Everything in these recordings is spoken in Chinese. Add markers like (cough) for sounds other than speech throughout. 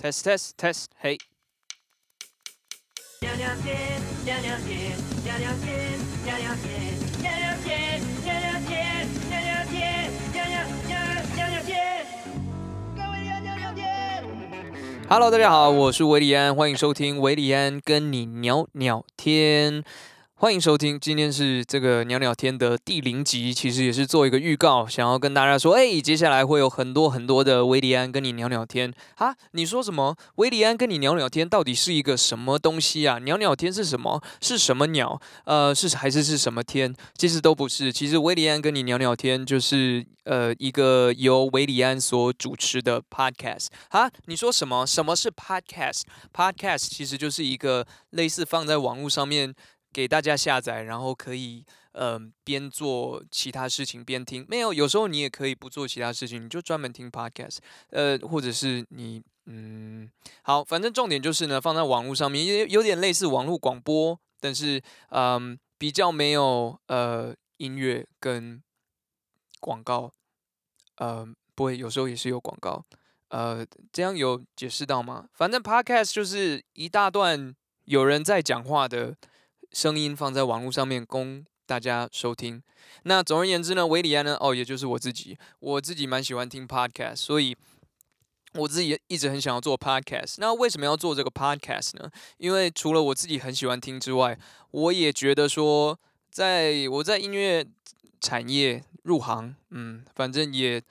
test test test，嘿。娘娘天，娘娘天，娘娘天，娘娘天，娘娘天，娘娘天，娘娘天，娘娘娘娘娘天，各位娘娘娘天。Hello，大家好，我是维里安，欢迎收听维里安跟你聊聊天。欢迎收听，今天是这个鸟鸟天的第零集，其实也是做一个预告，想要跟大家说，哎，接下来会有很多很多的维里安跟你聊聊天啊。你说什么？维里安跟你聊聊天到底是一个什么东西啊？鸟鸟天是什么？是什么鸟？呃，是还是是什么天？其实都不是。其实维里安跟你聊聊天就是呃一个由维里安所主持的 podcast 啊。你说什么？什么是 podcast？podcast 其实就是一个类似放在网络上面给大家下载，然后可以呃边做其他事情边听。没有，有时候你也可以不做其他事情，你就专门听 podcast。呃，或者是你嗯，好，反正重点就是呢，放在网络上面，也有点类似网络广播，但是嗯比较没有呃音乐跟广告，呃不会，有时候也是有广告。呃，这样有解释到吗？反正 podcast 就是一大段有人在讲话的声音放在网络上面供大家收听。那总而言之呢，维里安呢，哦，也就是我自己，我自己蛮喜欢听 podcast，所以我自己一直很想要做 podcast。那为什么要做这个 podcast 呢？因为除了我自己很喜欢听之外，我也觉得说，在我在音乐产业入行，嗯，反正也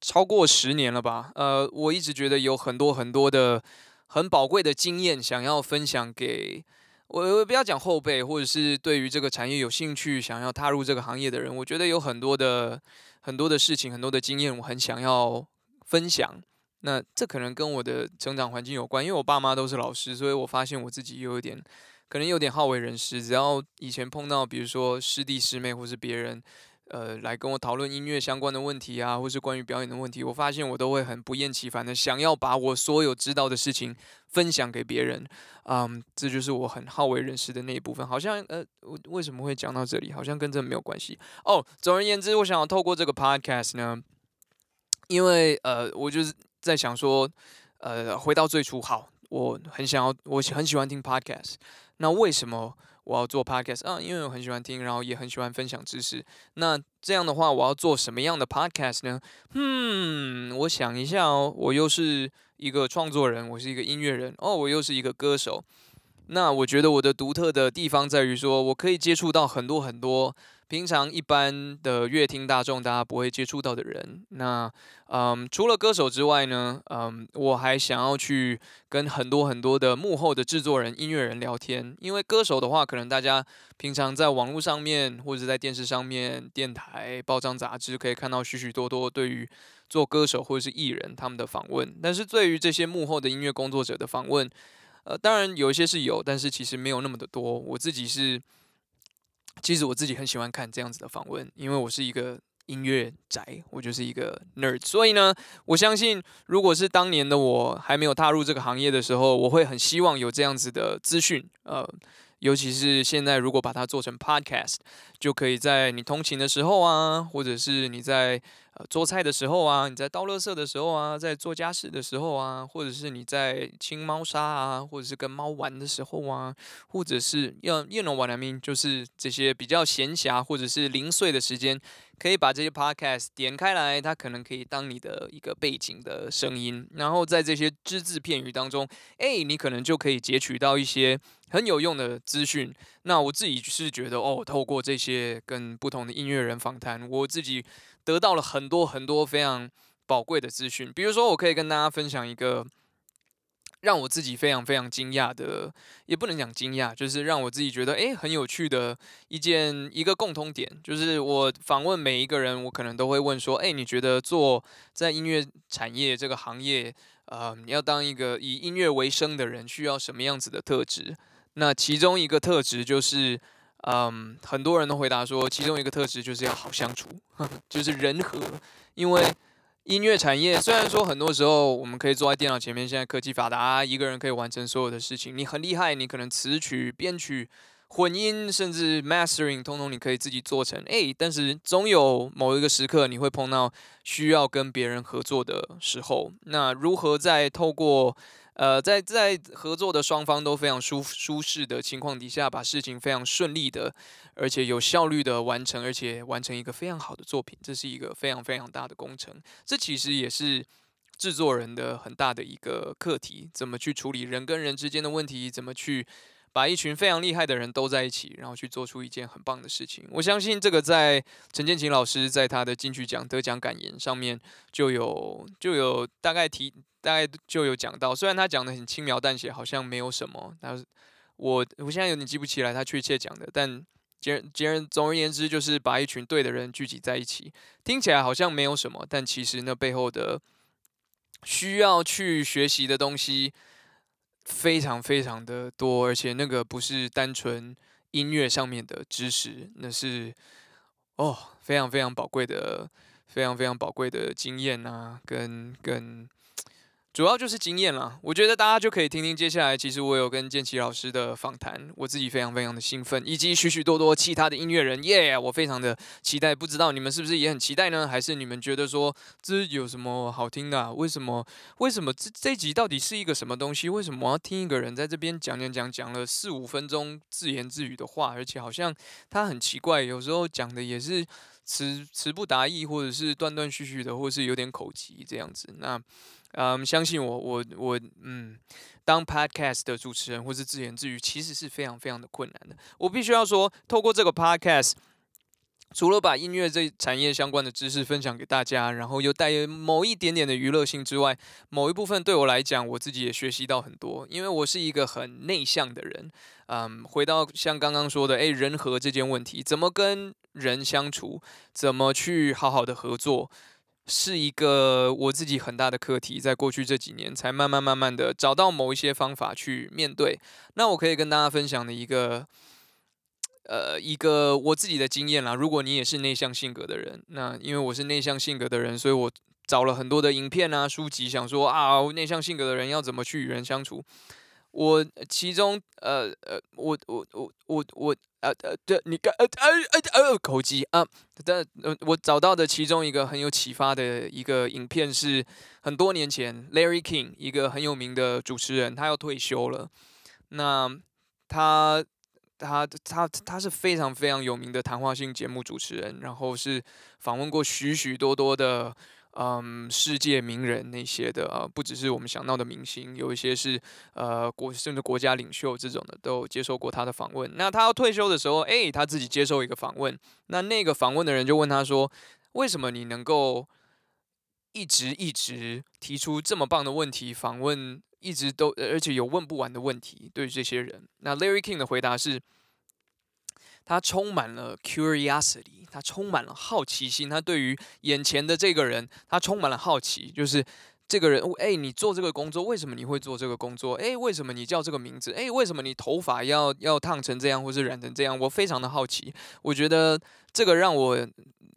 超过十年了吧。呃，我一直觉得有很多很多的很宝贵的经验想要分享给我，我不要讲后辈，或者是对于这个产业有兴趣想要踏入这个行业的人，我觉得有很多的很多的事情，很多的经验，我很想要分享。那这可能跟我的成长环境有关，因为我爸妈都是老师，所以我发现我自己又有点，可能有点好为人师。只要以前碰到，比如说师弟师妹或是别人，呃，来跟我讨论音乐相关的问题啊，或是关于表演的问题，我发现我都会很不厌其烦的想要把我所有知道的事情分享给别人。嗯，这就是我很好为人师的那一部分。好像呃，为什么会讲到这里？好像跟这没有关系哦。总而言之，我想要透过这个 podcast 呢，因为呃，我就是在想说，呃，回到最初，好，我很想要，我很喜欢听 podcast。那为什么我要做 podcast 啊？因为我很喜欢听，然后也很喜欢分享知识。那这样的话，我要做什么样的 podcast 呢？嗯，我想一下哦，我又是一个创作人，我是一个音乐人，哦，我又是一个歌手。那我觉得我的独特的地方在于说，我可以接触到很多很多平常一般的乐听大众大家不会接触到的人。那嗯，除了歌手之外呢，嗯，我还想要去跟很多很多的幕后的制作人、音乐人聊天。因为歌手的话，可能大家平常在网络上面或者在电视上面、电台、报章杂志可以看到许许多多对于做歌手或者是艺人他们的访问，但是对于这些幕后的音乐工作者的访问，呃，当然有一些是有，但是其实没有那么的多。我自己是，其实我自己很喜欢看这样子的访问，因为我是一个音乐宅，我就是一个 nerd。所以呢，我相信如果是当年的我还没有踏入这个行业的时候，我会很希望有这样子的资讯，呃。尤其是现在，如果把它做成 podcast，就可以在你通勤的时候啊，或者是你在呃做菜的时候啊，你在倒垃圾的时候啊，在做家事的时候啊，或者是你在清猫砂啊，或者是跟猫玩的时候啊，或者是要 you know what I mean，就是这些比较闲暇或者是零碎的时间，可以把这些 podcast 点开来，它可能可以当你的一个背景的声音，然后在这些只字片语当中，哎，你可能就可以截取到一些很有用的资讯。那我自己是觉得，哦，透过这些跟不同的音乐人访谈，我自己得到了很多很多非常宝贵的资讯。比如说，我可以跟大家分享一个让我自己非常非常惊讶的，也不能讲惊讶，就是让我自己觉得诶很有趣的一件一个共通点，就是我访问每一个人，我可能都会问说，诶，你觉得做在音乐产业这个行业，呃，你要当一个以音乐为生的人，需要什么样子的特质？那其中一个特质就是，嗯，很多人都回答说，其中一个特质就是要好相处，(laughs) 就是人和，因为。音乐产业虽然说很多时候我们可以坐在电脑前面，现在科技发达，一个人可以完成所有的事情。你很厉害，你可能词曲、编曲、混音，甚至 mastering，通通你可以自己做成。诶，但是总有某一个时刻，你会碰到需要跟别人合作的时候。那如何在透过呃，在在合作的双方都非常舒舒适的情况底下，把事情非常顺利的，而且有效率的完成，而且完成一个非常好的作品，这是一个非常非常大的工程。这其实也是制作人的很大的一个课题，怎么去处理人跟人之间的问题，怎么去。把一群非常厉害的人都在一起，然后去做出一件很棒的事情。我相信这个在陈建琴老师在他的金曲奖得奖感言上面就有就有大概提大概就有讲到。虽然他讲的很轻描淡写，好像没有什么，但是我我现在有点记不起来他确切讲的。但简简总而言之，就是把一群对的人聚集在一起，听起来好像没有什么，但其实那背后的需要去学习的东西。非常非常的多，而且那个不是单纯音乐上面的知识，那是哦非常非常宝贵的、非常非常宝贵的经验啊，跟跟。主要就是经验啦，我觉得大家就可以听听接下来，其实我有跟建奇老师的访谈，我自己非常非常的兴奋，以及许许多多其他的音乐人，耶，我非常的期待。不知道你们是不是也很期待呢？还是你们觉得说这有什么好听的？为什么？为什么这这集到底是一个什么东西？为什么我要听一个人在这边讲讲讲讲了四五分钟自言自语的话，而且好像他很奇怪，有时候讲的也是词词不达意，或者是断断续续的，或是有点口疾这样子。那。嗯，相信我，我我嗯，当 podcast 的主持人或是自言自语，其实是非常非常的困难的。我必须要说，透过这个 podcast，除了把音乐这产业相关的知识分享给大家，然后又带有某一点点的娱乐性之外，某一部分对我来讲，我自己也学习到很多。因为我是一个很内向的人，嗯，回到像刚刚说的，诶，人和这件问题，怎么跟人相处，怎么去好好的合作。是一个我自己很大的课题，在过去这几年才慢慢慢慢的找到某一些方法去面对。那我可以跟大家分享的一个，呃，一个我自己的经验啦。如果你也是内向性格的人，那因为我是内向性格的人，所以我找了很多的影片啊、书籍，想说啊，内向性格的人要怎么去与人相处。我其中呃呃，我我我我我呃呃，对，你看呃呃呃口技啊，但呃我找到的其中一个很有启发的一个影片是很多年前 Larry King 一个很有名的主持人，他要退休了。那他他他他是非常非常有名的谈话性节目主持人，然后是访问过许许多多的。嗯，世界名人那些的啊，不只是我们想到的明星，有一些是呃国甚至国家领袖这种的，都接受过他的访问。那他要退休的时候，哎，他自己接受一个访问。那那个访问的人就问他说：“为什么你能够一直一直提出这么棒的问题？访问一直都而且有问不完的问题，对于这些人？”那 Larry King 的回答是。他充满了 curiosity，他充满了好奇心。他对于眼前的这个人，他充满了好奇。就是这个人，哎，你做这个工作，为什么你会做这个工作？哎，为什么你叫这个名字？哎，为什么你头发要要烫成这样，或是染成这样？我非常的好奇。我觉得这个让我。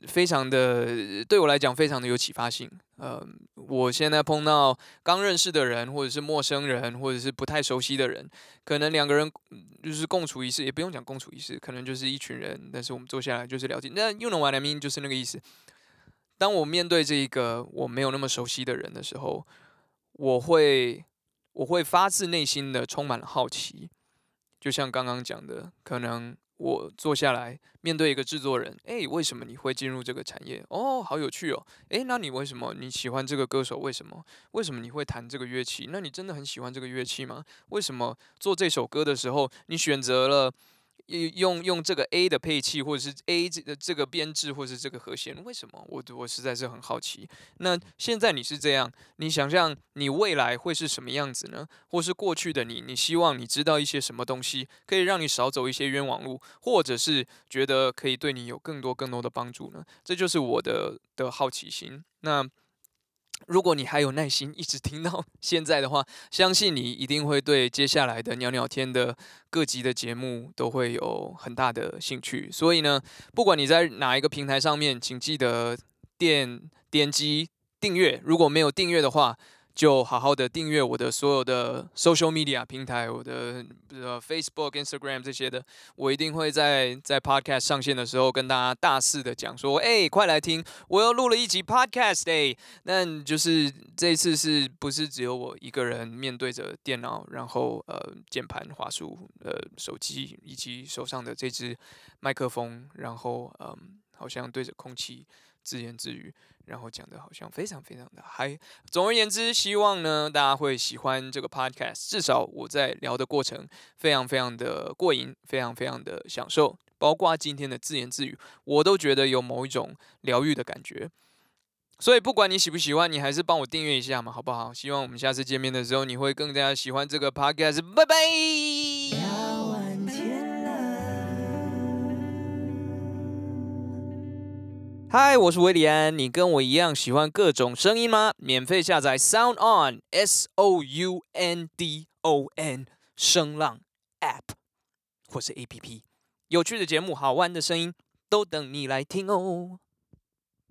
非常的对我来讲非常的有启发性。呃，我现在碰到刚认识的人，或者是陌生人，或者是不太熟悉的人，可能两个人就是共处一室，也不用讲共处一室，可能就是一群人，但是我们坐下来就是聊天。那用了 what I mean 就是那个意思。当我面对这一个我没有那么熟悉的人的时候，我会我会发自内心的充满了好奇，就像刚刚讲的，可能。我坐下来面对一个制作人，哎，为什么你会进入这个产业？哦，好有趣哦，哎，那你为什么你喜欢这个歌手？为什么？为什么你会弹这个乐器？那你真的很喜欢这个乐器吗？为什么做这首歌的时候，你选择了？用用这个 A 的配器，或者是 A 这这个编制，或者是这个和弦，为什么？我我实在是很好奇。那现在你是这样，你想象你未来会是什么样子呢？或是过去的你，你希望你知道一些什么东西，可以让你少走一些冤枉路，或者是觉得可以对你有更多更多的帮助呢？这就是我的的好奇心。那。如果你还有耐心一直听到 (laughs) 现在的话，相信你一定会对接下来的鸟鸟天的各级的节目都会有很大的兴趣。所以呢，不管你在哪一个平台上面，请记得点点击订阅。如果没有订阅的话，就好好的订阅我的所有的 social media 平台，我的呃 Facebook、Instagram 这些的，我一定会在在 podcast 上线的时候跟大家大肆的讲说，哎，快来听，我又录了一集 podcast 哎，那就是这次是不是只有我一个人面对着电脑，然后呃键盘、滑鼠、呃手机以及手上的这支麦克风，然后嗯好像对着空气自言自语。然后讲的好像非常非常的嗨。总而言之，希望呢大家会喜欢这个 podcast。至少我在聊的过程非常非常的过瘾，非常非常的享受。包括今天的自言自语，我都觉得有某一种疗愈的感觉。所以不管你喜不喜欢，你还是帮我订阅一下嘛，好不好？希望我们下次见面的时候，你会更加喜欢这个 podcast。拜拜。嗨，我是维里安。你跟我一样喜欢各种声音吗？免费下载 Sound On S O U N D O N 声浪 App 或是 A P P，有趣的节目、好玩的声音都等你来听哦。